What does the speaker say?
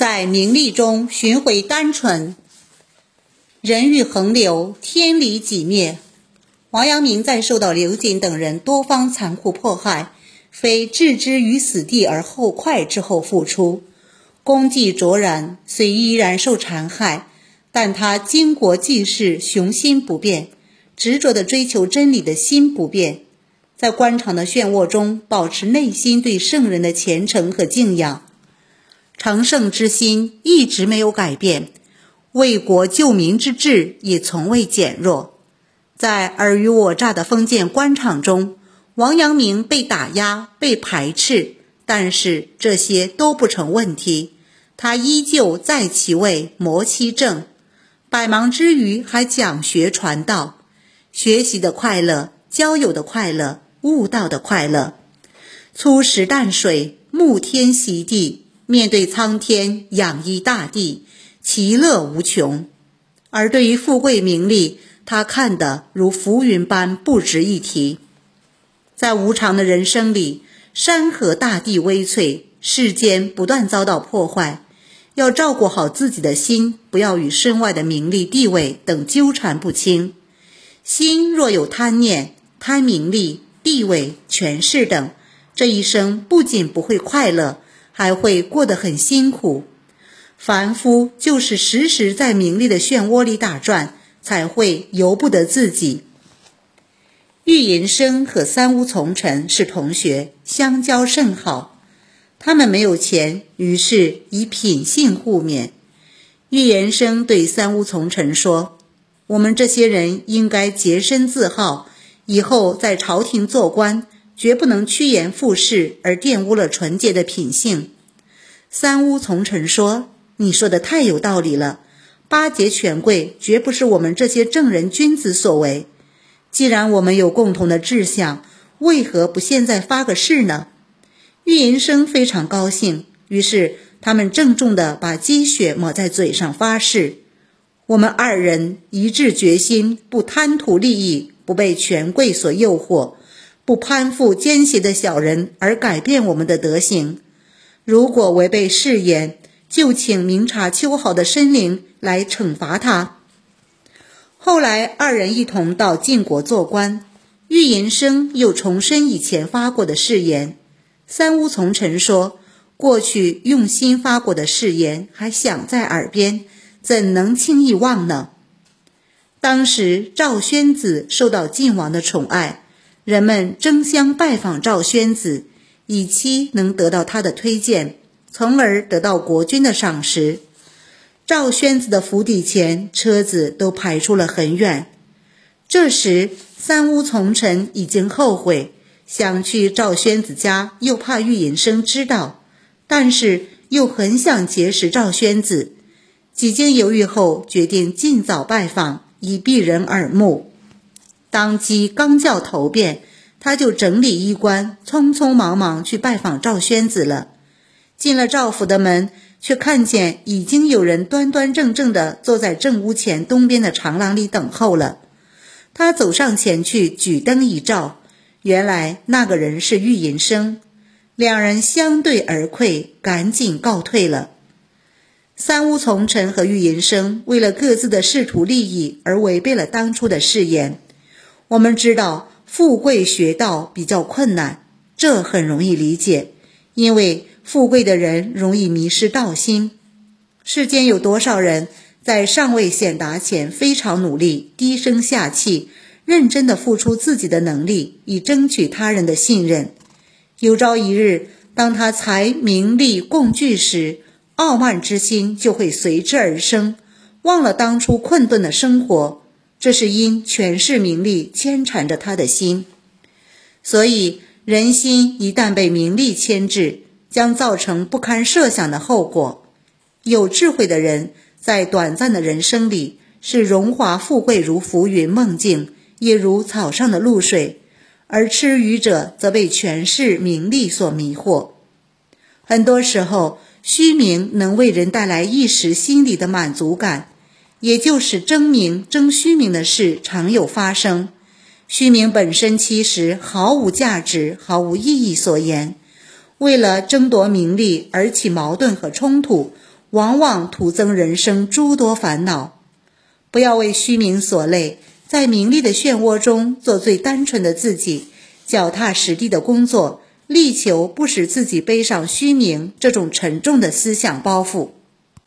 在名利中寻回单纯。人欲横流，天理己灭。王阳明在受到刘瑾等人多方残酷迫害，非置之于死地而后快之后复出，功绩卓然，虽依然受残害，但他经国济世，雄心不变，执着地追求真理的心不变，在官场的漩涡中保持内心对圣人的虔诚和敬仰，成圣之心一直没有改变。为国救民之志也从未减弱，在尔虞我诈的封建官场中，王阳明被打压、被排斥，但是这些都不成问题。他依旧在其位，谋其政，百忙之余还讲学传道，学习的快乐、交友的快乐、悟道的快乐，粗食淡水，沐天席地，面对苍天，仰依大地。其乐无穷，而对于富贵名利，他看得如浮云般不值一提。在无常的人生里，山河大地微翠，世间不断遭到破坏，要照顾好自己的心，不要与身外的名利地位等纠缠不清。心若有贪念，贪名利、地位、权势等，这一生不仅不会快乐，还会过得很辛苦。凡夫就是时时在名利的漩涡里打转，才会由不得自己。玉银生和三屋从臣是同学，相交甚好。他们没有钱，于是以品性互勉。玉银生对三屋从臣说：“我们这些人应该洁身自好，以后在朝廷做官，绝不能趋炎附势而玷污了纯洁的品性。”三屋从臣说。你说的太有道理了，巴结权贵绝不是我们这些正人君子所为。既然我们有共同的志向，为何不现在发个誓呢？玉银生非常高兴，于是他们郑重地把积雪抹在嘴上发誓：我们二人一致决心，不贪图利益，不被权贵所诱惑，不攀附奸邪的小人而改变我们的德行。如果违背誓言，就请明察秋毫的申灵来惩罚他。后来二人一同到晋国做官，玉银生又重申以前发过的誓言。三屋从臣说：“过去用心发过的誓言还响在耳边，怎能轻易忘呢？”当时赵宣子受到晋王的宠爱，人们争相拜访赵宣子，以期能得到他的推荐。从而得到国君的赏识。赵宣子的府邸前，车子都排出了很远。这时，三屋从臣已经后悔，想去赵宣子家，又怕玉隐生知道，但是又很想结识赵宣子。几经犹豫后，决定尽早拜访，以避人耳目。当即刚叫头便，他就整理衣冠，匆匆忙忙去拜访赵宣子了。进了赵府的门，却看见已经有人端端正正地坐在正屋前东边的长廊里等候了。他走上前去，举灯一照，原来那个人是玉银生。两人相对而愧，赶紧告退了。三屋从臣和玉银生为了各自的仕途利益而违背了当初的誓言。我们知道，富贵学道比较困难，这很容易理解，因为。富贵的人容易迷失道心。世间有多少人在尚未显达前非常努力，低声下气，认真的付出自己的能力，以争取他人的信任。有朝一日，当他财名利共聚时，傲慢之心就会随之而生，忘了当初困顿的生活。这是因权势名利牵缠着他的心。所以，人心一旦被名利牵制，将造成不堪设想的后果。有智慧的人在短暂的人生里是荣华富贵如浮云梦境，也如草上的露水；而痴愚者则被权势名利所迷惑。很多时候，虚名能为人带来一时心理的满足感，也就是争名争虚名的事常有发生。虚名本身其实毫无价值，毫无意义所言。为了争夺名利而起矛盾和冲突，往往徒增人生诸多烦恼。不要为虚名所累，在名利的漩涡中做最单纯的自己，脚踏实地的工作，力求不使自己背上虚名这种沉重的思想包袱。